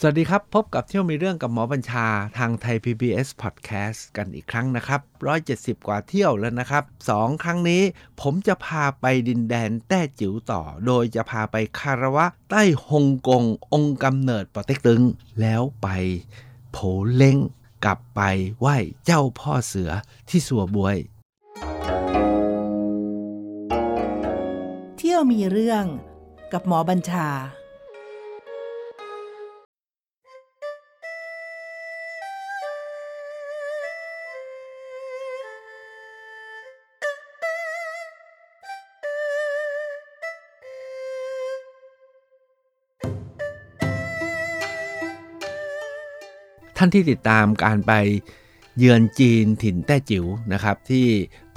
สวัสดีครับ พบกับเที่ยวมีเรื่องกับหมอบัญชาทางไทย PBS Podcast กันอีกครั้งนะครับ 170 กว่าเที่ยวแล้วนะครับสองครั้งนี้ผมจะพาไปดินแดนแต้จิ๋วต่อ โดยจะพาไปคารวะ ใต้ฮ่องกง องค์กำเนิดปอเต็กตึง แล้วไปโผเล้งกลับไปไหว้เจ้าพ่อเสือที่สัวบวย เที่ยวมีเรื่องกับหมอบัญชา ท่านที่ติดตามการไปเยือนจีนถิ่นแต้จิ๋วนะครับ ที่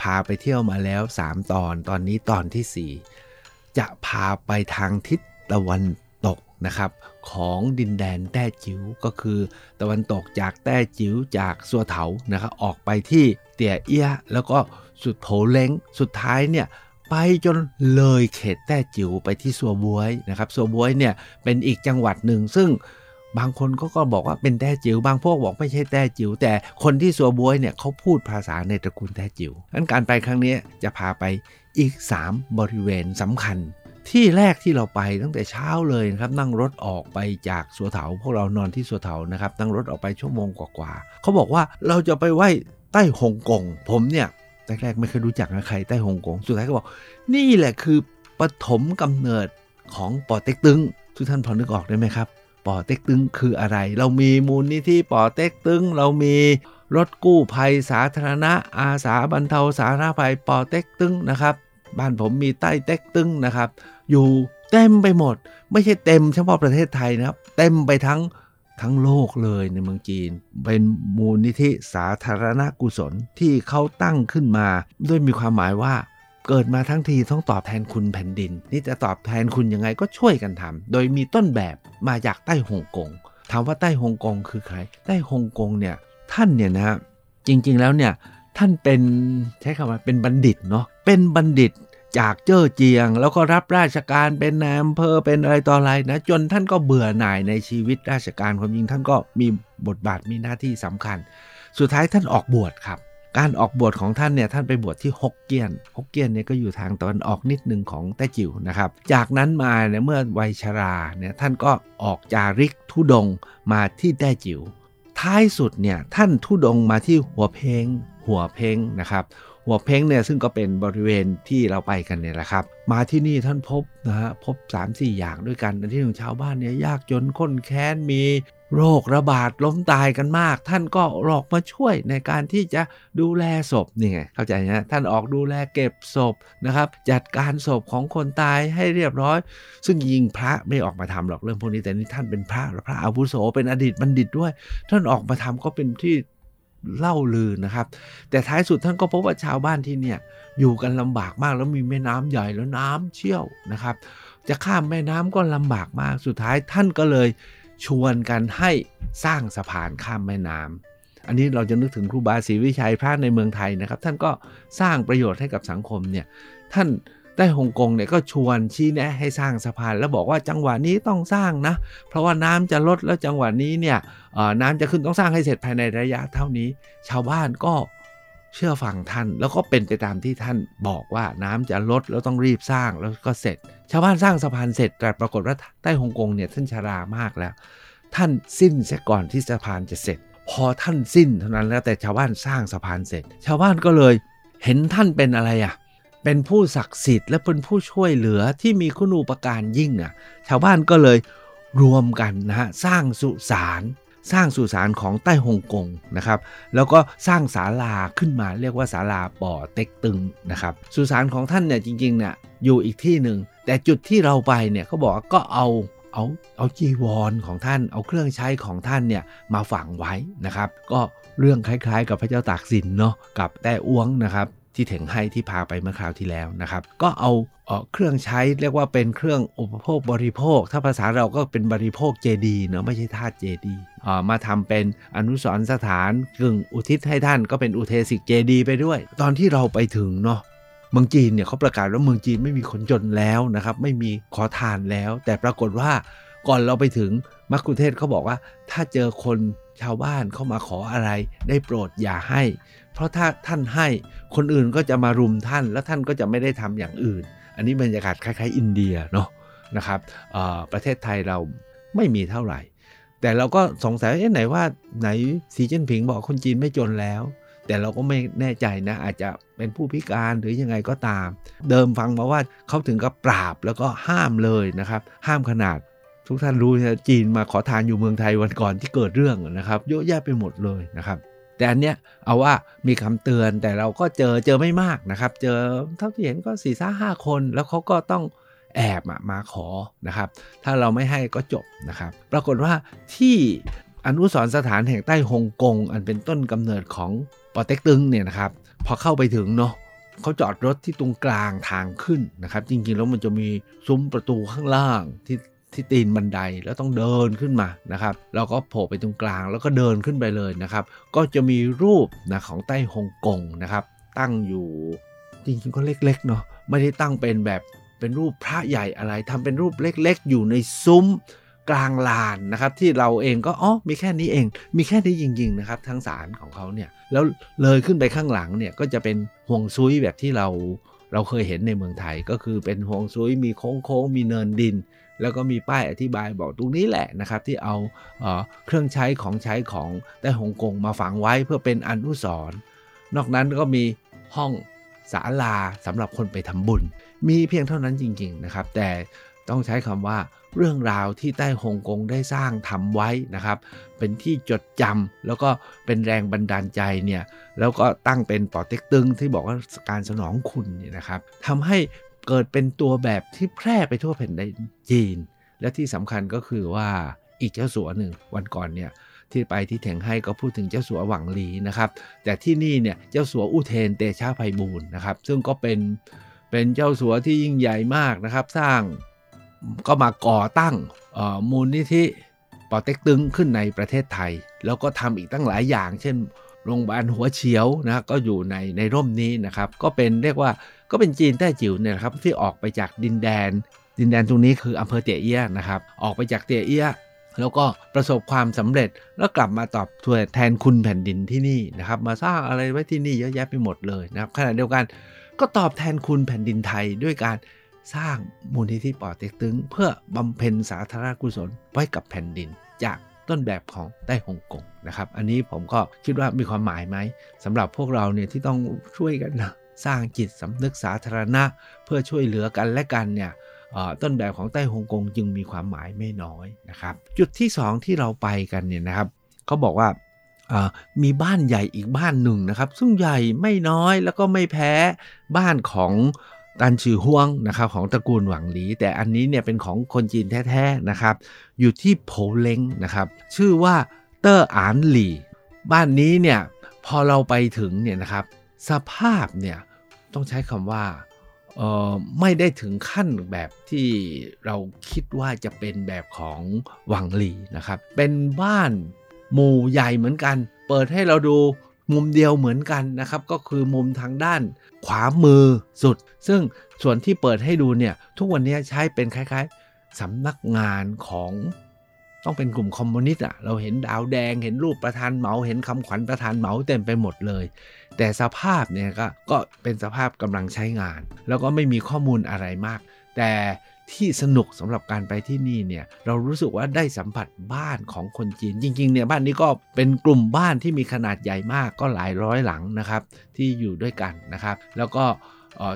พาไปเที่ยวมาแล้ว 3 ตอนตอนนี้ตอนที่ 4 จะพาไปทางทิศตะวันตกนะครับ ของดินแดนแต้จิ๋วก็คือตะวันตกจากแต้จิ๋วจากสัวเถานะครับออกไปที่เตี่ยเอี้ย แล้วก็สุดโถเล้งสุดท้ายเนี่ยไปจนเลยเขตแต้จิ๋วไปที่สัวบวยนะครับสัวบวยเนี่ยเป็นอีกจังหวัดหนึ่งซึ่ง บางคนก็ก็บอกว่าเป็นแต้จิ๋วบางพวกบอกไม่ใช่แต้จิ๋วแต่คนที่สัวบวยเนี่ยเขาพูดภาษาในตระกูลแต้จิ๋วงั้นการไปครั้งนี้จะพาไปอีก 3 บริเวณสำคัญ ที่แรกที่เราไปตั้งแต่เช้าเลยนะครับนั่งรถออกไปจากสัวเถาพวกเรานอนที่สัวเถานะครับนั่งรถออกไปชั่วโมงกว่าๆเขาบอกว่าเราจะไปไหว้ใต้ฮ่องกงผมเนี่ยแรกๆไม่เคยรู้จักนะใครใต้ฮ่องกงสุดท้ายก็บอก นี่แหละคือปฐมกำเนิดของปอเต็กตึงทุกท่านพอนึกออกได้ไหมครับ ปอเต็กตึงคืออะไร เรามีมูลนิธิปอเต็กตึง เรามีรถกู้ภัยสาธารณะ อาสาบรรเทาสาธารณภัยปอเต็กตึงนะครับ บ้านผมมีใต้เต็กตึงนะครับ อยู่เต็มไปหมด ไม่ใช่เต็มเฉพาะประเทศไทยนะครับ เต็มไปทั้งทั้งโลกเลยในเมืองจีน เป็นมูลนิธิสาธารณกุศลที่เขาตั้งขึ้นมา ด้วยมีความหมายว่า เกิดมาทั้งทีต้องตอบแทนคุณแผ่นดิน นี่จะตอบแทนคุณยังไงก็ช่วยกันทำโดยมีต้นแบบมาจากใต้ฮ่องกงถามว่าใต้ฮ่องกงคือใครใต้ฮ่องกงเนี่ยท่านเนี่ยนะฮะจริงๆแล้วเนี่ยท่านเป็นใช้คำว่าเป็นบัณฑิตเนาะเป็นบัณฑิตจากเจ้อเจียง แล้วก็รับราชการเป็นนายอำเภอเป็นอะไรต่ออะไรนะ จนท่านก็เบื่อหน่ายในชีวิตราชการความจริงท่านก็มีบทบาทมีหน้าที่สำคัญ สุดท้ายท่านออกบวชครับ การออกบวชของท่านเนี่ยท่านไปบวชที่ฮกเกี้ยนฮกเกี้ยนเนี่ยก็อยู่ทางตะวันออกนิดหนึ่งของแต้จิ๋วนะครับ จากนั้นมาเนี่ยเมื่อวัยชราเนี่ยท่านก็ออกจาริกทุดงมาที่แต้จิ๋วท้ายสุดเนี่ยท่านทุดงมาที่หัวเพงหัวเพงนะครับหัวเพ้งเนี่ยซึ่งก็เป็นบริเวณที่เราไปกันเนี่ยแหละครับ มาที่นี่ท่านพบนะฮะพบ 3 4 อย่างด้วยกันที่หนึ่งชาวบ้านเนี่ยยากจนข้นแค้นมี โรคระบาดล้มตายกันมาก ท่านก็ออกมาช่วยในการที่จะดูแลศพนี่ไงเข้าใจนะท่านออกดูแลเก็บศพนะครับ จัดการศพของคนตายให้เรียบร้อย ซึ่งยิงพระไม่ออกมาทำหรอกเรื่องพวกนี้แต่นี่ท่านเป็นพระพระอาวุโสเป็นอดีตบัณฑิตด้วย ท่านออกมาทำก็เป็นที่เล่าลือนะครับ แต่ท้ายสุดท่านก็พบว่าชาวบ้านที่เนี่ยอยู่กันลำบากมากแล้วมีแม่น้ำใหญ่แล้วน้ำเชี่ยวนะครับ จะข้ามแม่น้ำก็ลำบากมากสุดท้ายท่านก็เลย ชวนกันให้สร้างสะพานข้ามแม่น้ำอันนี้เราจะนึกถึงครูบาศรีวิชัยพระในเมืองไทยนะครับ ท่านก็สร้างประโยชน์ให้กับสังคมเนี่ยท่านได้ฮ่องกงเนี่ยก็ชวนชี้แนะให้สร้างสะพาน แล้วบอกว่าจังหวะนี้ต้องสร้างนะ เพราะว่าน้ำจะลดแล้วจังหวะนี้เนี่ยน้ำจะขึ้นต้องสร้างให้เสร็จภายในระยะเท่านี้ ชาวบ้านก็ เชื่อฟังท่านแล้วก็เป็นไปตามที่ท่านบอกว่าน้ำจะลดแล้วต้องรีบสร้างแล้วก็เสร็จ ชาวบ้านสร้างสะพานเสร็จแต่ปรากฏว่าใต้ฮ่องกงเนี่ยท่านชรามากแล้ว ท่านสิ้นเสียก่อนที่สะพานจะเสร็จ พอท่านสิ้นเท่านั้นแล้วแต่ชาวบ้านสร้างสะพานเสร็จ ชาวบ้านก็เลยเห็นท่านเป็นอะไรอะเป็นผู้ศักดิ์สิทธิ์และเป็นผู้ช่วยเหลือที่มีคุณูปการยิ่งอะชาวบ้านก็เลยรวมกันนะฮะสร้างสุสาน สร้างสุสานของใต้ฮ่องกงนะครับ แล้วก็สร้างศาลาขึ้นมาเรียกว่าศาลาป่อเต็กตึงนะครับ สุสานของท่านเนี่ยจริงๆเนี่ยอยู่อีกที่หนึ่ง แต่จุดที่เราไปเนี่ยเขาบอกก็เอาเอาเอาจีวรของท่านเอาเครื่องใช้ของท่านเนี่ยมาฝังไว้นะครับ ก็เรื่องคล้ายๆ กับพระเจ้าตากสินเนาะกับแต้อ้วงนะครับที่เถงให้ที่พาไปเมื่อคราวที่แล้วนะครับ ก็เอา เครื่องใช้เรียกว่าเป็นเครื่องอุปโภคบริโภค ถ้าภาษาเราก็เป็นบริโภคเจดีย์เนาะไม่ใช่ธาตุเจดีย์มาทำเป็นอนุสรณ์สถานกึ่งอุทิศให้ท่านก็เป็นอุเทสิกเจดีย์ไปด้วย ตอนที่เราไปถึงเนาะเมืองจีนเนี่ยเขาประกาศว่าเมืองจีนไม่มีคนจนแล้วนะครับ ไม่มีขอทานแล้ว แต่ปรากฏว่าก่อนเราไปถึงมักคุเทศเขาบอกว่า ถ้าเจอคนชาวบ้านเข้ามาขออะไรได้โปรดอย่าให้ เพราะถ้าท่านให้คนอื่นก็จะมารุมท่าน แล้วท่านก็จะไม่ได้ทำอย่างอื่น อันนี้บรรยากาศคล้ายๆ อินเดียเนาะนะครับประเทศไทยเราไม่มีเท่าไหร่ แต่เราก็สงสัยเอ๊ะไหนว่าไหนสีจิ้นผิงบอกคนจีนไม่จนแล้ว แต่เราก็ไม่แน่ใจนะ อาจจะเป็นผู้พิการหรือยังไงก็ตาม เดิมฟังมาว่าเขาถึงกับปราบแล้วก็ห้ามเลยนะครับ ห้ามขนาดทุกท่านรู้จีนมาขอทานอยู่เมืองไทยวันก่อนที่เกิดเรื่องนะครับเยอะแยะไปหมดเลยนะครับ แต่อันเนี้ยเอาว่ามีคำเตือนแต่เราก็เจอเจอไม่มากนะครับ เจอเท่าที่เห็นก็สี่สห้าคนแล้วเขาก็ต้องแอบมาขอนะครับ ถ้าเราไม่ให้ก็จบนะครับ ปรากฏว่าที่อนุสรสถานแห่งใต้ฮ่องกงอันเป็นต้นกำเนิดของปอเต็กตึงเนี่ยนะครับ พอเข้าไปถึงเนาะเขาจอดรถที่ตรงกลางทางขึ้นนะครับ จริงๆแล้วมันจะมีซุ้มประตูข้างล่างที่ ที่ตีนบันไดแล้วต้องเดินขึ้นมานะครับ เราก็โผล่ไปตรงกลางแล้วก็เดินขึ้นไปเลยนะครับ ก็จะมีรูปนะของใต้ฮ่องกงนะครับ ตั้งอยู่จริงๆก็เล็กๆเนาะไม่ได้ตั้งเป็นแบบเป็นรูปพระใหญ่อะไรทำเป็นรูปเล็กๆ อยู่ในซุ้มกลางลานนะครับ ที่เราเองก็อ๋อมีแค่นี้เอง มีแค่นี้จริงๆนะครับทั้งสารของเขาเนี่ยแล้วเลยขึ้นไปข้างหลังเนี่ยก็จะเป็นห่วงซุยแบบที่เราเราเคยเห็นในเมืองไทยก็คือเป็นห่วงซุยมีโค้งๆมีเนินดิน แล้วก็มีป้ายอธิบายบอกตรงนี้แหละนะครับที่เอาเอเครื่องใช้ของใช้ของได้ฮ่องกงมาฝังไว้เพื่อเป็นอนุสรณ์นอกนั้นก็มีห้องศาลาสำหรับคนไปทำบุญ มีเพียงเท่านั้นจริงๆนะครับ แต่ต้องใช้คำว่าเรื่องราวที่ใต้ฮ่องกงได้สร้างทำไว้นะครับ เป็นที่จดจำแล้วก็เป็นแรงบันดาลใจเนี่ยแล้วก็ตั้งเป็นปอเต็กตึงที่บอกว่าการสนองคุณเนี่ยนะครับทำให้ เกิดเป็นตัวแบบที่แพร่ไปทั่วแผ่นดินจีน และที่สำคัญก็คือว่าอีกเจ้าสัวหนึ่งวันก่อนเนี่ยที่ไปที่แถงให้ก็พูดถึงเจ้าสัวหวังหลีนะครับ แต่ที่นี่เนี่ยเจ้าสัวอุเทนเตชะไพบูลนะครับ ซึ่งก็เป็นเป็นเจ้าสัวที่ยิ่งใหญ่มากนะครับ สร้างก็มาก่อตั้งมูลนิธิปอเต็กตึงขึ้นในประเทศไทย แล้วก็ทำอีกตั้งหลายอย่าง เช่น โรงพยาบาลหัวเฉียวนะก็อยู่ในในร่มนี้นะครับก็เป็นเรียกว่าก็เป็นจีนแต้จิ๋วเนี่ยครับที่ออกไปจากดินแดน ดินแดนตรงนี้คืออำเภอเตียเอี้ยนะครับออกไปจากเตียเอี้ยแล้วก็ประสบความสำเร็จแล้วกลับมาตอบแทนคุณแผ่นดินที่นี่นะครับมาสร้างอะไรไว้ที่นี่เยอะแยะไปหมดเลยนะครับขณะเดียวกันก็ตอบแทนคุณแผ่นดินไทยด้วยการสร้างมูลนิธิปอเต็กตึง เพื่อบำเพ็ญสาธารณกุศลไว้กับแผ่นดินจาก ต้นแบบของใต้ฮ่องกงนะครับ อันนี้ผมก็คิดว่ามีความหมายไหมสำหรับพวกเราเนี่ยที่ต้องช่วยกันนะสร้างจิตสำนึกสาธารณะ เพื่อช่วยเหลือกันและกันเนี่ยต้นแบบของใต้ฮ่องกงจึงมีความหมายไม่น้อยนะครับ จุดที่ 2 ที่เราไปกันเนี่ยนะครับเขาบอกว่ามีบ้านใหญ่อีกบ้านหนึ่งนะครับ ซึ่งใหญ่ไม่น้อยแล้วก็ไม่แพ้บ้านของ ตันชื่อฮวงนะครับของตระกูลหวังหลี แต่อันนี้เนี่ยเป็นของคนจีนแท้ๆนะครับ อยู่ที่โผเล้งนะครับ ชื่อว่าเตอร์อานหลี บ้านนี้เนี่ยพอเราไปถึงเนี่ยนะครับ สภาพเนี่ยต้องใช้คำว่าเออไม่ได้ถึงขั้นแบบที่เราคิดว่าจะเป็นแบบของหวังหลีนะครับ เป็นบ้านหมู่ใหญ่เหมือนกัน เปิดให้เราดู มุมเดียวเหมือนกันนะครับก็คือมุมทางด้านขวามือสุด ซึ่งส่วนที่เปิดให้ดูเนี่ยทุกวันนี้ใช้เป็นคล้ายๆสำนักงานของต้องเป็นกลุ่มคอมมิวนิสต์อะเราเห็นดาวแดงเห็นรูปประธานเหมาเห็นคำขวัญประธานเหมาเต็มไปหมดเลย แต่สภาพเนี่ยก็ก็เป็นสภาพกำลังใช้งาน แล้วก็ไม่มีข้อมูลอะไรมาก แต่ ที่สนุกสำหรับการไปที่นี่เนี่ยเรารู้สึกว่าได้สัมผัสบ้านของคนจีน จริงๆเนี่ยบ้านนี้ก็เป็นกลุ่มบ้านที่มีขนาดใหญ่มากก็หลายร้อยหลังนะครับ ที่อยู่ด้วยกันนะครับ แล้วก็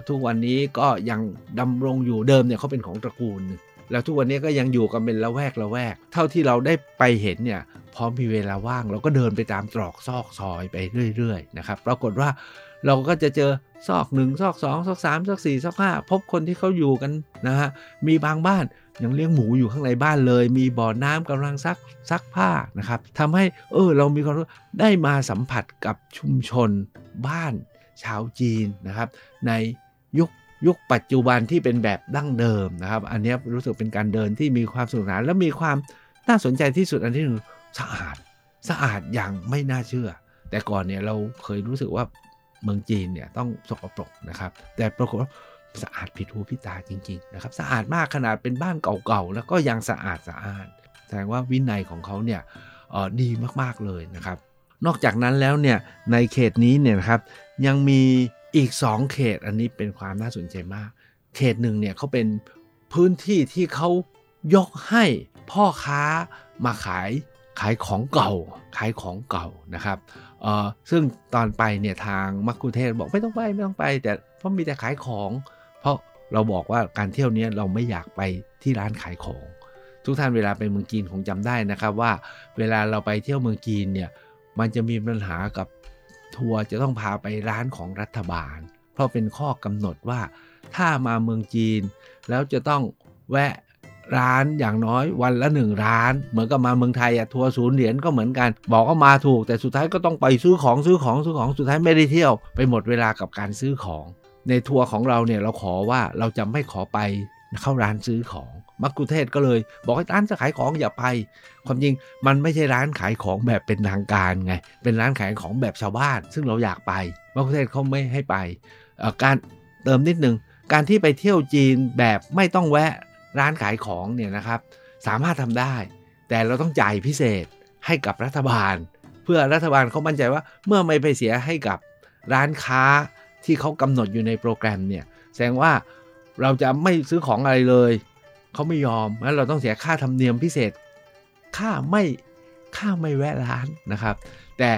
ทุกวันนี้ก็ยังดำรงอยู่เดิมเนี่ยเขาเป็นของตระกูล แล้วทุกวันนี้ก็ยังอยู่กันเป็นละแวกละแวก เท่าที่เราได้ไปเห็นเนี่ยพอมีเวลาว่างเราก็เดินไปตามตรอกซอกซอยไปเรื่อยๆนะครับปรากฏว่า เราก็จะเจอซอกหนึ่งซอกสองซอกสามซอกสี่ซอกห้าพบคนที่เขาอยู่กันนะฮะมีบางบ้านยังเลี้ยงหมูอยู่ข้างในบ้านเลย มีบ่อน้ำกำลังซักซักผ้านะครับทำให้เออเรามีความรู้ได้มาสัมผัสกับชุมชนบ้านชาวจีนนะครับ ในยุคยุคปัจจุบันที่เป็นแบบดั้งเดิมนะครับ อันนี้รู้สึกเป็นการเดินที่มีความสนุกสนานและมีความน่าสนใจที่สุดอันที่หนึ่งสะอาดสะอาดอย่างไม่น่าเชื่อ แต่ก่อนเนี่ยเราเคยรู้สึกว่า เมืองจีนเนี่ยต้องสกปรกนะครับ แต่ปรากฏว่าสะอาดผิดหูผิดตาจริงๆนะครับสะอาดมากขนาดเป็นบ้านเก่าๆแล้วก็ยังสะอาดสะอาดแสดงว่าวินัยของเขาเนี่ยดีมากๆเลยนะครับ นอกจากนั้นแล้วเนี่ยในเขตนี้เนี่ยนะครับยังมีอีก 2 เขตอันนี้เป็นความน่าสนใจมาก เขตหนึ่งเนี่ยเขาเป็นพื้นที่ที่เขายกให้พ่อค้ามาขายขายของเก่าขายของเก่านะครับ เออซึ่งตอนไปเนี่ยทางมักคุเทศบอกไม่ต้องไปไม่ต้องไป แต่เพราะมีแต่ขายของ เพราะเราบอกว่าการเที่ยวนี้เราไม่อยากไปที่ร้านขายของ ทุกท่านเวลาไปเมืองจีนคงจำได้นะครับว่า เวลาเราไปเที่ยวเมืองจีนเนี่ยมันจะมีปัญหากับทัวร์จะต้องพาไปร้านของรัฐบาล เพราะเป็นข้อกำหนดว่าถ้ามาเมืองจีน แล้วจะต้องแวะ ร้านอย่างน้อยวันละหนึ่งร้าน เหมือนกับมาเมืองไทยอะทัวร์ศูนย์เหรียญก็เหมือนกัน บอกว่ามาถูกแต่สุดท้ายก็ต้องไปซื้อของซื้อของซื้อของสุดท้ายไม่ได้เที่ยว ไปหมดเวลากับการซื้อของ ในทัวร์ของเราเนี่ยเราขอว่าเราจะไม่ขอไปเข้าร้านซื้อของมักคุเทศก็เลย บอกให้ร้านจะขายของอย่าไป ความจริงมันไม่ใช่ร้านขายของแบบเป็นทางการไง เป็นร้านขายของแบบชาวบ้าน ซึ่งเราอยากไปมักคุเทศเขาไม่ให้ไป การเติมนิดนึง การที่ไปเที่ยวจีนแบบไม่ต้องแวะ ร้านขายของเนี่ยนะครับสามารถทำได้ แต่เราต้องจ่ายพิเศษให้กับรัฐบาล เพื่อรัฐบาลเขามั่นใจว่าเมื่อไม่ไปเสียให้กับร้านค้าที่เขากำหนดอยู่ในโปรแกรมเนี่ยแสดงว่าเราจะไม่ซื้อของอะไรเลยเขาไม่ยอมแล้วเราต้องเสียค่าธรรมเนียมพิเศษ ค่าไม่ค่าไม่แวะร้านนะครับ แต่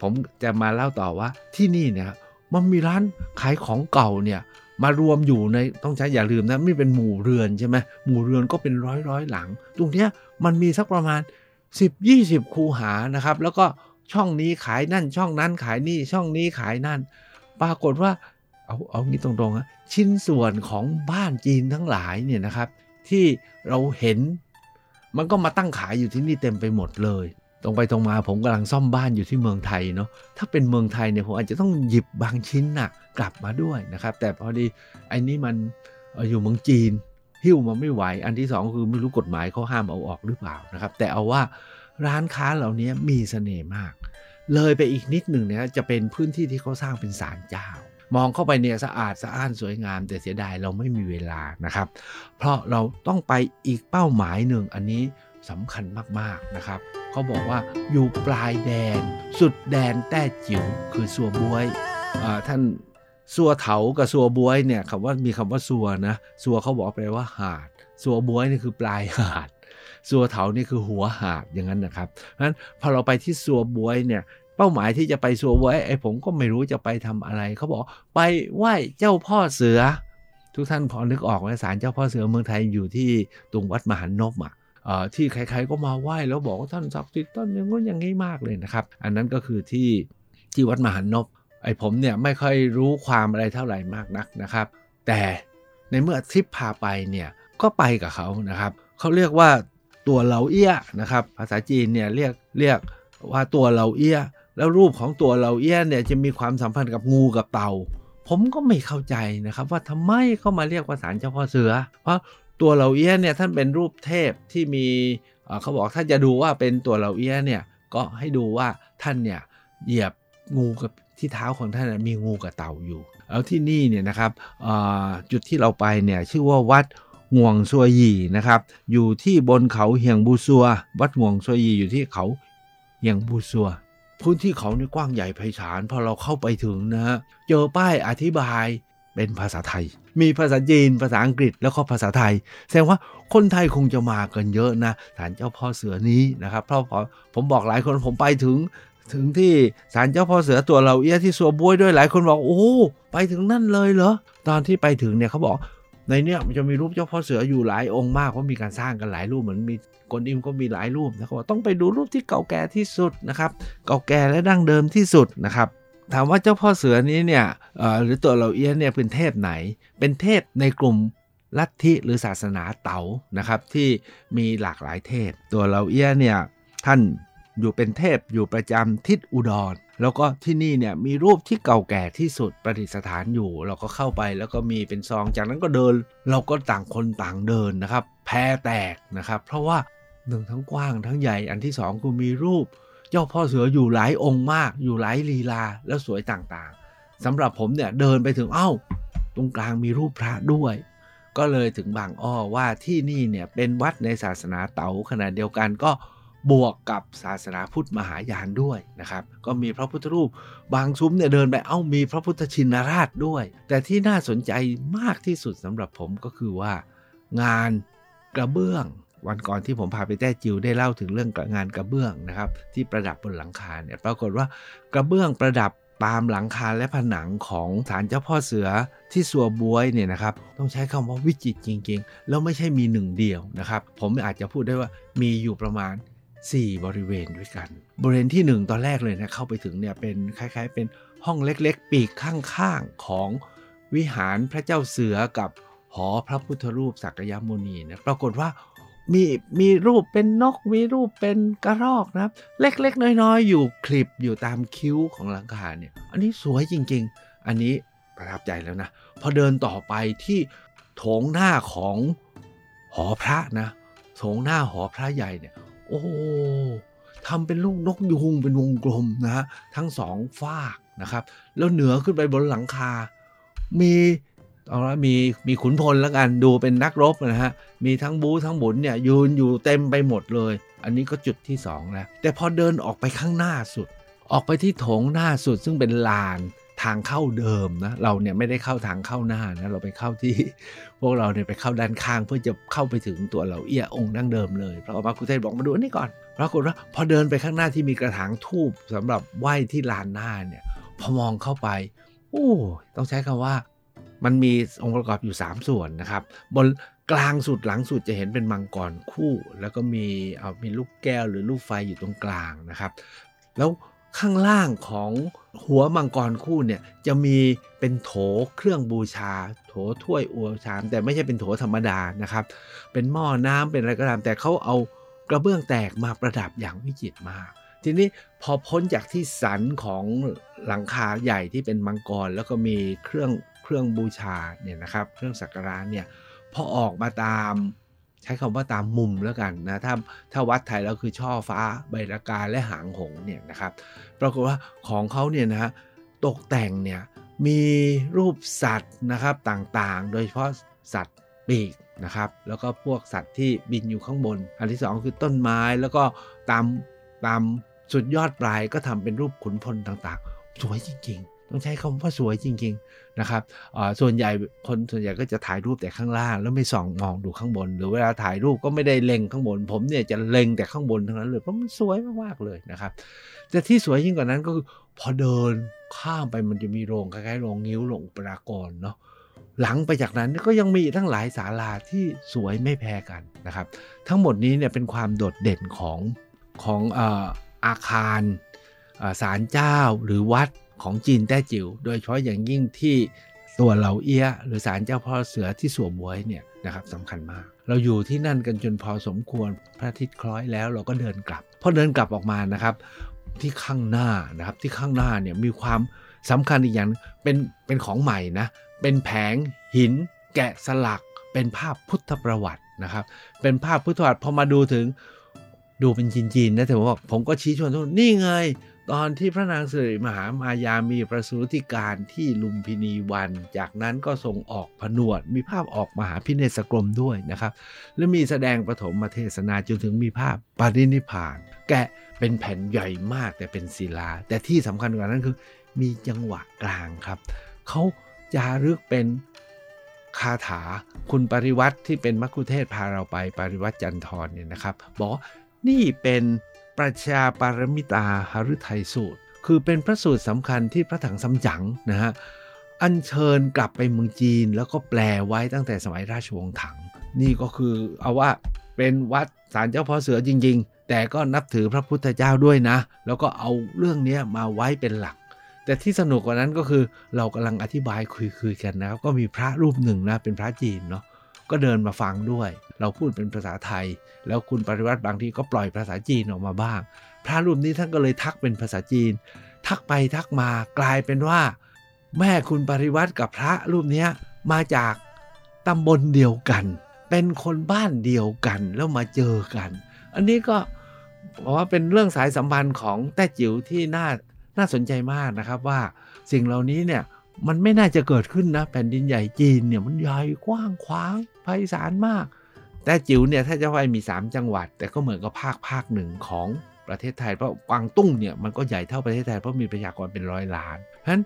ผมจะมาเล่าต่อว่าที่นี่เนี่ยมันมีร้านขายของเก่าเนี่ย มารวมอยู่ในต้องใช้อย่าลืมนะไม่เป็นหมู่เรือนใช่ไหมหมู่เรือนก็เป็นร้อยร้อยหลัง ตรงเนี้ยมันมีสักประมาณ 10-20 คูหานะครับ แล้วก็ช่องนี้ขายนั่น ช่องนั้นขายนี่ช่องนี้ขายนั่น ปรากฏว่าเอาเอางี้ตรงๆนะชิ้นส่วนของบ้านจีนทั้งหลายเนี่ยนะครับ ที่เราเห็น มันก็มาตั้งขายอยู่ที่นี่เต็มไปหมดเลย ตรงไปตรงมาผมกำลังซ่อมบ้านอยู่ที่เมืองไทยเนาะถ้าเป็นเมืองไทยเนี่ยผมอาจจะต้องหยิบบางชิ้นน่ะกลับมาด้วยนะครับ แต่พอดีไอ้นี้มันอยู่เมืองจีนหิ้วมาไม่ไหว อันที่สองคือไม่รู้กฎหมายเขาห้ามเอาออกหรือเปล่านะครับ แต่เอาว่าร้านค้าเหล่านี้มีเสน่ห์มาก เลยไปอีกนิดหนึ่งเนี่ยจะเป็นพื้นที่ที่เขาสร้างเป็นศาลเจ้า มองเข้าไปเนี่ยสะอาดสะอ้านสวยงาม แต่เสียดายเราไม่มีเวลานะครับ เพราะเราต้องไปอีกเป้าหมายหนึ่งอันนี้สำคัญมากๆนะครับ เขาบอกว่าอยู่ปลายแดน สุดแดนแต้จิ๋วคือสัวบวยท่านสัวเถากับสัวบวยเนี่ยคำว่ามีคำว่าสัวนะสัวเขาบอกแปว่าหาดสัวบวยนี่คือปลายหาดสัวเถานี่คือหัวหาดอย่างนั้นนะครับเพราะฉะนั้นพอเราไปที่สัวบวยเนี่ยเป้าหมายที่จะไปสัวบวยไอ้ผมก็ไม่รู้จะไปทำอะไรเขาบอกไปไหว้เจ้าพ่อเสือ ทุกท่านพอนึกออกว่าศาลเจ้าพ่อเสือเมืองไทยอยู่ที่ตรงวัดมหันนบอะ ที่ใครๆก็มาไหว้แล้วบอกว่าท่านศักดิ์สิทธิ์ท่านอย่างนู้นอย่างนี้มากเลยนะครับ อันนั้นก็คือที่ที่วัดมหันนบไอ้ผมเนี่ยไม่ค่อยรู้ความอะไรเท่าไหร่มากนักนะครับ แต่ในเมื่อทริปพาไปเนี่ยก็ไปกับเขานะครับเขาเรียกว่าตัวเหลาเอี้ยนะครับ ภาษาจีนเนี่ยเรียกเรียกว่าตัวเหลาเอี้ยแล้วรูปของตัวเหลาเอี้ยเนี่ยจะมีความสัมพันธ์กับงูกับเต่า ผมก็ไม่เข้าใจนะครับ ว่าทำไมเขามาเรียกว่าสารเจ้าพ่อเสือ เพราะ ตัวเหล่าเอี้ยเนี่ยท่านเป็นรูปเทพที่มีเขาบอกถ้าจะดูว่าเป็นตัวเหล่าเอี้ยเนี่ยก็ให้ดูว่าท่านเนี่ยเหยียบงูกับที่เท้าของท่านมีงูกับเต่าอยู่ แล้วที่นี่เนี่ยนะครับจุดที่เราไปเนี่ยชื่อว่าวัดห่วงซัวยีนะครับ อยู่ที่บนเขาเฮียงบูซัว วัดห่วงซัวยีอยู่ที่เขาเฮียงบูซัว พื้นที่เขานี่กว้างใหญ่ไพศาลพอเราเข้าไปถึงนะฮะเจอป้ายอธิบาย เป็นภาษาไทย มีภาษาจีน ภาษาอังกฤษแล้วก็ภาษาไทย แสดงว่าคนไทยคงจะมากันเยอะนะศาลเจ้าพ่อเสือนี้นะครับเพราะผมบอกหลายคนผมไปถึงถึงที่ศาลเจ้าพ่อเสือตัวเราเอี้ยที่สัวบวยด้วยหลายคนบอกโอ้ไปถึงนั่นเลยเหรอตอนที่ไปถึงเนี่ยเขาบอกในเนี้ยมันจะมีรูปเจ้าพ่อเสืออยู่หลายองค์มากเพราะมีการสร้างกันหลายรูปเหมือนมีกนอิมก็มีหลายรูปนะเขาบอกต้องไปดูรูปที่เก่าแก่ที่สุดนะครับ เก่าแก่และดั้งเดิมที่สุดนะครับ ถามว่าเจ้าพ่อเสือนี้เนี่ยหรือตัวเหล่าเอี้ยเนี่ยเป็นเทพไหน เป็นเทพในกลุ่มลัทธิหรือศาสนาเต๋านะครับ ที่มีหลากหลายเทพ ตัวเหล่าเอี้ยเนี่ยท่านอยู่เป็นเทพอยู่ประจำทิศอุดร แล้วก็ที่นี่เนี่ยมีรูปที่เก่าแก่ที่สุดประดิษฐานอยู่ เราก็เข้าไปแล้วก็มีเป็นซองจากนั้นก็เดิน เราก็ต่างคนต่างเดินนะครับ แพรแตกนะครับ เพราะว่าหนึ่งทั้งกว้างทั้งใหญ่อันที่สองคือมีรูป เจ้าพ่อเสืออยู่หลายองค์มาก อยู่หลายลีลาแล้วสวยต่างๆสำหรับผมเนี่ยเดินไปถึงเอา้า ตรงกลางมีรูปพระด้วย ก็เลยถึงบางอ้อว่าที่นี่เนี่ยเป็นวัดในศาสนาเต๋าขณะเดียวกันก็บวกกับศาสนาพุทธมหายานด้วยนะครับ ก็มีพระพุทธรูปบางซุ้มเนี่ยเดินไปเอ้ามีพระพุทธชินราชด้วย แต่ที่น่าสนใจมากที่สุดสำหรับผมก็คือว่า งานกระเบื้อง วันก่อนที่ผมพาไปแต้จิวได้เล่าถึงเรื่องงานกระเบื้องนะครับ ที่ประดับบนหลังคาเนี่ยปรากฏว่ากระเบื้องประดับตามหลังคาและผนังของศาลเจ้าพ่อเสือที่สัวบวยเนี่ยนะครับต้องใช้คำว่าวิจิตรจริง ๆ แล้วไม่ใช่มีหนึ่งเดียวนะครับ ผมอาจจะพูดได้ว่ามีอยู่ประมาณ 4 บริเวณด้วยกัน บริเวณที่ 1 ตอนแรกเลยนะเข้าไปถึงเนี่ยเป็นคล้ายๆ เป็นห้องเล็กๆ ปีกข้างๆของวิหารพระเจ้าเสือกับหอพระพุทธรูปสักยมุนีนะปรากฏว่า มีมีรูปเป็นนก มีรูปเป็นกระรอกนะครับ เล็กๆ น้อยๆ อยู่คลิปอยู่ตามคิ้วของหลังคาเนี่ย อันนี้สวยจริง ๆ อันนี้ประทับใจแล้วนะ พอเดินต่อไปที่โถงหน้าของหอพระนะโถงหน้าหอพระใหญ่เนี่ย โอ้ทำเป็นลูกนกยูงเป็นวงกลมนะฮะทั้งสองฝากนะครับ แล้วเหนือขึ้นไปบนหลังคา มี เอาละมีมีขุนพลแล้วกันดูเป็นนักรบนะฮะ มีทั้งบูทั้งบุญเนี่ยยืนอยู่เต็มไปหมดเลย อันนี้ก็จุดที่2แล้วแต่พอเดินออกไปข้างหน้าสุด ออกไปที่โถงหน้าสุดซึ่งเป็นลานทางเข้าเดิมนะเราเนี่ยไม่ได้เข้าทางเข้าหน้านะเราไปเข้าที่พวกเราเนี่ยไปเข้าด้านข้างเพื่อจะเข้าไปถึงตัวเราเอี้ยองค์ดั้งเดิมเลยพระมาคุเทศบอกมาดูอันนี้ก่อนปรากฏว่าพอเดินไปข้างหน้าที่มีกระถางทูบสำหรับไหว้ที่ลานหน้าเนี่ยพอมองเข้าไปโอ้ต้องใช้คำว่า มันมีองค์ประกอบอยู่ 3 ส่วนนะครับ บนกลางสุดหลังสุดจะเห็นเป็นมังกรคู่ แล้วก็มีเอามีลูกแก้วหรือลูกไฟอยู่ตรงกลางนะครับ แล้วข้างล่างของหัวมังกรคู่เนี่ยจะมีเป็นโถเครื่องบูชา โถถ้วยอวชาม แต่ไม่ใช่เป็นโถธรรมดานะครับ เป็นหม้อน้ำเป็นอะไรก็ตาม แต่เขาเอากระเบื้องแตกมาประดับอย่างวิจิตรมากทีนี้พอพ้นจากที่สันของหลังคาใหญ่ที่เป็นมังกร แล้วก็มีเครื่อง เครื่องบูชาเนี่ยนะครับเครื่องสักการะเนี่ยพอออกมาตามใช้คำว่าตามมุมแล้วกันนะถ้าถ้าวัดไทยแล้วคือช่อฟ้าใบระกาและหางหงเนี่ยนะครับปรากฏว่าของเขาเนี่ยนะตกแต่งเนี่ยมีรูปสัตว์นะครับต่างๆ โดยเฉพาะสัตว์ปีกนะครับแล้วก็พวกสัตว์ที่บินอยู่ข้างบน อันที่ 2 คือต้นไม้แล้วก็ตามตามสุดยอดปลายก็ทำเป็นรูปขุนพลต่างๆ สวยจริง ๆ ต้องใช้คำว่าสวยจริง ๆนะครับส่วนใหญ่คนส่วนใหญ่ก็จะถ่ายรูปแต่ข้างล่าง แล้วไม่ส่องมองดูข้างบน หรือเวลาถ่ายรูปก็ไม่ได้เล็งข้างบน ผมเนี่ยจะเล็งแต่ข้างบนทั้งนั้นเลยเพราะมันสวยมากๆเลยนะครับแต่ที่สวยยิ่งกว่านั้นก็คือพอเดินข้ามไปมันจะมีโรงคล้ายๆโรงงิ้วโรงปรากรเนาะหลังไปจากนั้นก็ยังมีทั้งหลายศาลาที่สวยไม่แพ้กันนะครับ ทั้งหมดนี้เนี่ยเป็นความโดดเด่นของของอาคารศาลเจ้าหรือวัด ของจีนแต้จิ๋วโดยเฉพาะอย่างยิ่งที่ตัวเหลาเอี้ยหรือศาลเจ้าพ่อเสือที่สวมบวยเนี่ยนะครับสำคัญมาก เราอยู่ที่นั่นกันจนพอสมควรพระอาทิตย์คล้อยแล้วเราก็เดินกลับพอเดินกลับออกมานะครับที่ข้างหน้านะครับที่ข้างหน้าเนี่ยมีความสำคัญอีกอย่างเป็นเป็นของใหม่นะเป็นแผงหิน แกะสลัก เป็นภาพพุทธประวัตินะครับ เป็นภาพพุทธประวัติพอมาดูถึงดูเป็นจีนๆนะแต่ว่าผมก็ชี้ชวนทุกนี่ไง ตอนที่พระนางสิริมหามายามีประสูติการที่ลุมพินีวัน จากนั้นก็ทรงออกผนวด มีภาพออกมหาพิเนศกรมด้วยนะครับ และมีแสดงปฐมมาเทศนาจนถึงมีภาพปรินิพาน แกะเป็นแผ่นใหญ่มากแต่เป็นศิลา แต่ที่สำคัญกว่านั้นคือ มีจังหวะกลางครับ เขาจารึกเป็นคาถาคุณปริวัติที่เป็นมัคคุเทศพาเราไปปริวัติจันทร์เนี่ยนะครับ บอกนี่เป็น ประชาปารมิตาหฤทัยสูตร คือเป็นพระสูตรสำคัญที่พระถังซัมจั๋งนะฮะอัญเชิญกลับไปเมืองจีน แล้วก็แปลไว้ตั้งแต่สมัยราชวงศ์ถัง นี่ก็คือเอาว่าเป็นวัดศาลเจ้าพ่อเสือจริง ๆ แต่ก็นับถือพระพุทธเจ้าด้วยนะ แล้วก็เอาเรื่องนี้มาไว้เป็นหลัก แต่ที่สนุกกว่านั้นก็คือเรากำลังอธิบายคุยๆกันนะครับก็มีพระรูปหนึ่งนะเป็นพระจีนเนาะ ก็เดินมาฟังด้วย เราพูดเป็นภาษาไทย แล้วคุณปริวัติบางทีก็ปล่อยภาษาจีนออกมาบ้าง พระรูปนี้ท่านก็เลยทักเป็นภาษาจีน ทักไปทักมากลายเป็นว่า แม่คุณปริวัติกับพระรูปนี้มาจากตำบลเดียวกัน เป็นคนบ้านเดียวกันแล้วมาเจอกัน อันนี้ก็บอกว่าเป็นเรื่องสายสัมพันธ์ของแต้จิ๋วที่น่าน่าสนใจมากนะครับว่าสิ่งเหล่านี้เนี่ยมันไม่น่าจะเกิดขึ้นนะ แผ่นดินใหญ่จีนเนี่ยมันใหญ่กว้างขวาง ไพศาลมากแต่จิ๋วเนี่ยถ้าจะว่ามี 3 จังหวัด แต่ก็เหมือนกับภาคภาคหนึ่งของประเทศไทยเพราะกวางตุ้งเนี่ยมันก็ใหญ่เท่าประเทศไทยเพราะมีประชากรเป็นร้อยล้าน เพราะฉะนั้น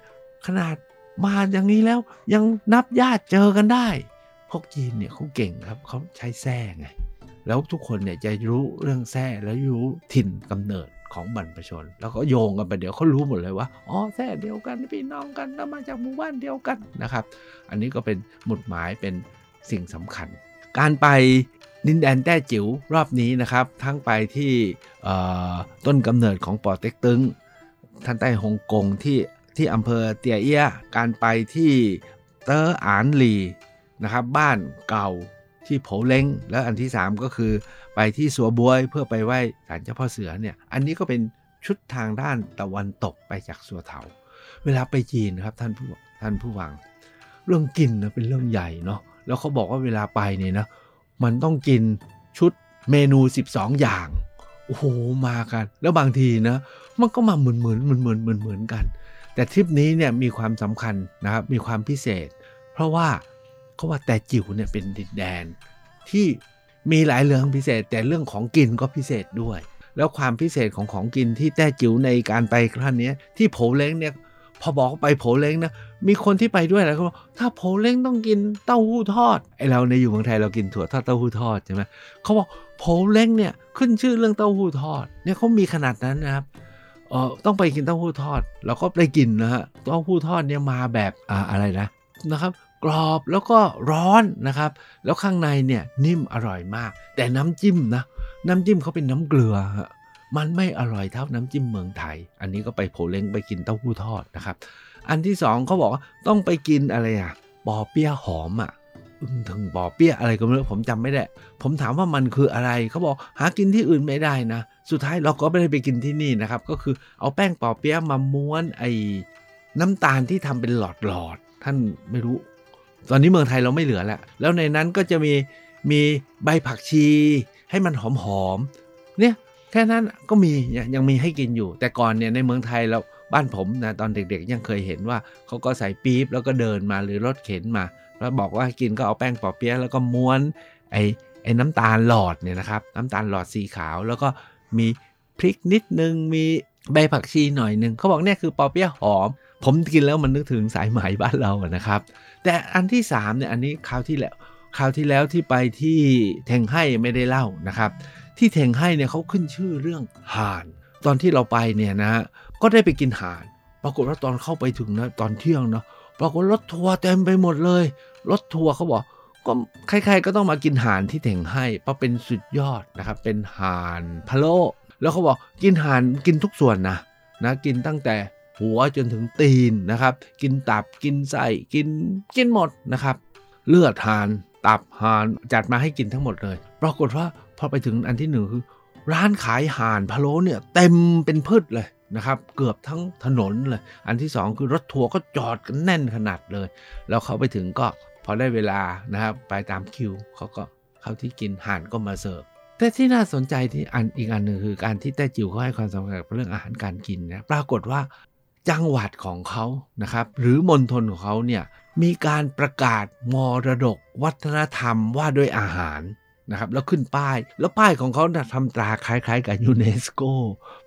ขนาดมาอย่างนี้แล้วยังนับญาติเจอกันได้ พวกจีนเนี่ยเขาเก่งครับเขาใช้แท้ไงแล้วทุกคนเนี่ยจะรู้เรื่องแท้แล้วรู้ถิ่นกำเนิดของบรรพชน แล้วก็โยงกันไปเดี๋ยวเขารู้หมดเลยว่าอ๋อแท้เดียวกันพี่น้องกันแล้วมาจากหมู่บ้านเดียวกันนะครับ อันนี้ก็เป็นหมุดหมายเป็น สิ่งสำคัญ การไปดินแดนแต้จิ๋วรอบนี้นะครับ ทั้งไปที่ต้นกำเนิดของปอเต็กตึงท่านใต้ฮ่องกงที่ที่อำเภอเตียเอียการไปที่เตอร์อานลีนะครับ บ้านเก่าที่โผเล้งแล้วอันที่ 3 ก็คือไปที่สัวบวยเพื่อไปไหว้ศาลเจ้าพ่อเสือเนี่ยอันนี้ก็เป็นชุดทางด้านตะวันตกไปจากสัวเถา เวลาไปจีนครับท่านผู้ท่านผู้ฟัง เรื่องกินนะเป็นเรื่องใหญ่เนาะ แล้วเขาบอกว่าเวลาไปเนี่ยนะ มันต้องกินชุดเมนู 12 อย่าง โอ้โห มากัน แล้วบางทีนะ มันก็มาเหมือนเหมือนเหมือนเหมือนเหมือนเหมือนกัน แต่ทริปนี้เนี่ยมีความสำคัญนะครับ มีความพิเศษ เพราะว่าเขาว่าแต่จิ๋วเนี่ยเป็นดินแดน ที่มีหลายเรื่องพิเศษ แต่เรื่องของกินก็พิเศษด้วย แล้วความพิเศษของของกินที่แต้จิ๋วในการไปครั้งนี้ที่โผเล้งเนี่ยพอบอกไปโผเล้งนะ มีคนที่ไปด้วยแล้วเขาบอกถ้าโผเล้งต้องกินเต้าหู้ทอดไอเราในอยู่เมืองไทยเรากินถั่วทอดเต้าหู้ทอดใช่ไหมเขาบอกโผเล้งเนี่ยขึ้นชื่อเรื่องเต้าหู้ทอดเนี่ยเขามีขนาดนั้นนะครับเออต้องไปกินเต้าหู้ทอดเราก็ไปกินนะฮะเต้าหู้ทอดเนี่ยมาแบบอ่าอะไรนะนะครับ กรอบแล้วก็ร้อนนะครับ แล้วข้างในเนี่ยนิ่มอร่อยมาก แต่น้ำจิ้มนะน้ำจิ้มเขาเป็นน้ำเกลือมันไม่อร่อยเท่าน้ำจิ้มเมืองไทย อันนี้ก็ไปโผเล้งไปกินเต้าหู้ทอดนะครับ อันที่สองเขาบอกว่าต้องไปกินอะไรอะปอเปี๊ยะหอมอะถึงปอเปี๊ยะอะไรก็ไม่รู้ผมจำไม่ได้ ผมถามว่ามันคืออะไรเขาบอกหากินที่อื่นไม่ได้นะ สุดท้ายเราก็ไม่ได้ไปกินที่นี่นะครับ ก็คือเอาแป้งปอเปี๊ยะมาม้วนไอ้น้ำตาลที่ทำเป็นหลอดๆท่านไม่รู้ ตอนนี้เมืองไทยเราไม่เหลือแล้วแล้วในนั้นก็จะมีมีใบผักชี ให้มันหอมหอมเนี่ยแค่นั้นก็มียังมีให้กินอยู่ แต่ก่อนเนี่ยในเมืองไทยเรา บ้านผมนะตอนเด็กๆ ยังเคยเห็นว่าเขาก็ใส่ปี๊บแล้วก็เดินมาหรือรถเข็นมา แล้วบอกว่ากินก็เอาแป้งปอเปี๊ยะแล้วก็ม้วนไอ้ไอ้น้ำตาลหลอดเนี่ยนะครับน้ำตาลหลอดสีขาว แล้วก็มีพริกนิดนึงมีใบผักชีหน่อยนึงเขาบอกเนี่ยคือปอเปี๊ยะหอม ผมกินแล้วมันนึกถึงสายไหมบ้านเราอะนะครับ แต่อันที่3เนี่ยอันนี้คราวที่แล้วคราวที่แล้วที่ไปที่เทงไห้ไม่ได้เล่านะครับ ที่เทงไห้เนี่ยเขาขึ้นชื่อเรื่องห่าน ตอนที่เราไปเนี่ยนะ ก็ได้ไปกินห่านปรากฏว่าตอนเข้าไปถึงนะตอนเที่ยงเนาะปรากฏรถทัวร์เต็มไปหมดเลย รถทัวร์เขาบอกก็ใครๆก็ต้องมากินห่านที่เถงให้เพราะเป็นสุดยอดนะครับ เป็นห่านพะโล้แล้วเขาบอกกินห่านกินทุกส่วนนะนะกินตั้งแต่หัวจนถึงตีนนะครับ กินตับกินไส้กินกินหมดนะครับ เลือดหาน ตับหานจัดมาให้กินทั้งหมดเลย ปรากฏว่าพอไปถึงอันที่หนึ่งคือ ร้านขายห่านพะโล้เนี่ยเต็มเป็นพืชเลย นะครับเกือบทั้งถนนเลย อันที่สองคือรถทัวร์ก็จอดกันแน่นขนาดเลย แล้วเขาไปถึงก็พอได้เวลานะครับไปตามคิวเขาก็เขาที่กินห่านก็มาเสิร์ฟแต่ที่น่าสนใจที่อันอีกอันหนึ่งคือการที่แต้จิ๋วเขาให้ความสำคัญกับเรื่องอาหารการกินนะปรากฏว่าจังหวัดของเขานะครับ หรือมณฑลของเขาเนี่ยมีการประกาศมรดกวัฒนธรรมว่าด้วยอาหาร นะครับแล้วขึ้นป้าย แล้วป้ายของเขาทำตราคล้ายๆ กับยูเนสโก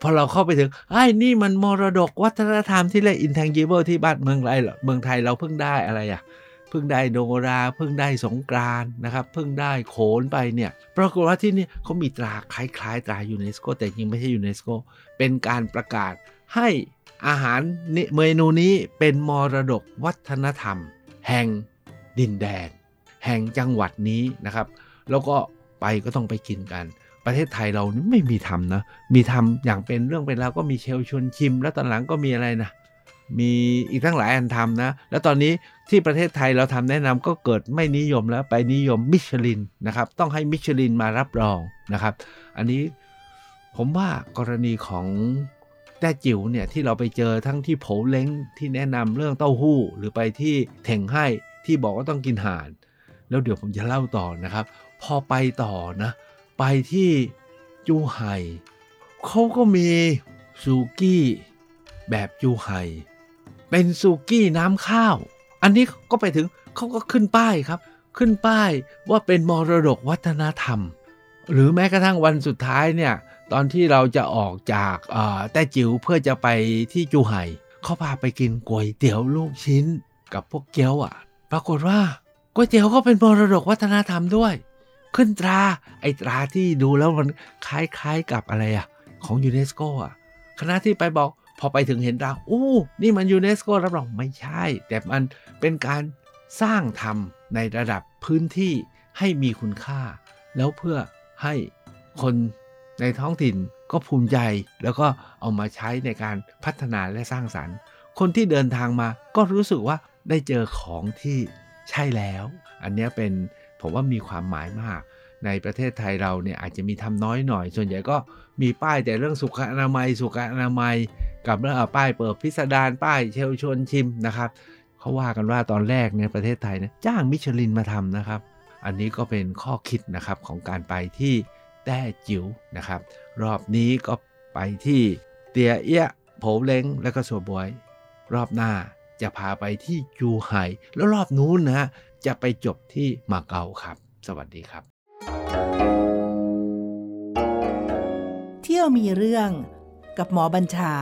พอเราเข้าไปถึงไอ้นี่มันมรดกวัฒนธรรมที่เรียก intangible ที่บ้านเมืองไรเมืองไทยเราเพิ่งได้อะไรอะเพิ่งได้โนราเพิ่งได้สงกรานต์นะครับเพิ่งได้โขนไปเนี่ยปรากฏว่าที่นี่เขามีตราคล้ายๆ ตรายูเนสโกแต่จริงไม่ใช่ยูเนสโกเป็นการประกาศให้อาหารเมนูนี้เป็นมรดกวัฒนธรรม แห่งดินแดน แห่งจังหวัดนี้นะครับ แล้วก็ไปก็ต้องไปกินกัน ประเทศไทยเราไม่มีทำนะ มีทำอย่างเป็นเรื่องเป็นราวก็มีเชลชวนชิม แล้วตอนหลังก็มีอะไรนะมีอีกทั้งหลายอันทำนะ แล้วตอนนี้ที่ประเทศไทยเราทำแนะนำก็เกิดไม่นิยมแล้วไปนิยมมิชลินนะครับ ต้องให้มิชลินมารับรองนะครับ อันนี้ผมว่ากรณีของแต้จิ๋วเนี่ยที่เราไปเจอทั้งที่โผเล้งที่แนะนำเรื่องเต้าหู้ หรือไปที่เถงให้ที่บอกว่าต้องกินห่าน แล้วเดี๋ยวผมจะเล่าต่อนะครับ พอไปต่อนะ ไปที่จูไห่เขาก็มีซูกี้แบบจูไห่เป็นซูกี้น้ำข้าว อันนี้ก็ไปถึงเขาก็ขึ้นป้ายครับ ขึ้นป้ายว่าเป็นมรดกวัฒนธรรม หรือแม้กระทั่งวันสุดท้ายเนี่ย ตอนที่เราจะออกจากแต้จิ๋วเพื่อจะไปที่จูไห่เขาพาไปกินก๋วยเตี๋ยวลูกชิ้นกับพวกเกี๊ยวอะ ปรากฏว่าก๋วยเตี๋ยวก็เป็นมรดกวัฒนธรรมด้วย ขึ้นตรา ไอตราที่ดูแล้วมันคล้ายๆกับอะไรอะของยูเนสโกอะคณะที่ไปบอกพอไปถึงเห็นตราอู้นี่มันยูเนสโกรับรองไม่ใช่ แต่มันเป็นการสร้างทำในระดับพื้นที่ให้มีคุณค่า แล้วเพื่อให้คนในท้องถิ่นก็ภูมิใจ แล้วก็เอามาใช้ในการพัฒนาและสร้างสรรค์ คนที่เดินทางมาก็รู้สึกว่าได้เจอของที่ใช่แล้ว อันนี้เป็น ผมว่ามีความหมายมาก ในประเทศไทยเราเนี่ยอาจจะมีทำน้อยหน่อย ส่วนใหญ่ก็มีป้ายแต่เรื่องสุขอนามัย สุขอนามัย กับเรื่องป้ายเปิดพิสดารป้ายเชลชวนชิมนะครับเขาว่ากันว่าตอนแรกในประเทศไทยเนะจ้างมิชลินมาทำนะครับ อันนี้ก็เป็นข้อคิดนะครับของการไปที่แต้จิ๋วนะครับ รอบนี้ก็ไปที่เตียเอียโผเล้งและก็สัวบวย รอบหน้าจะพาไปที่จูไห่แล้วรอบนู้นนะ จะไปจบที่มาเก๊าครับ สวัสดีครับ เที่ยวมีเรื่องกับหมอบัญชา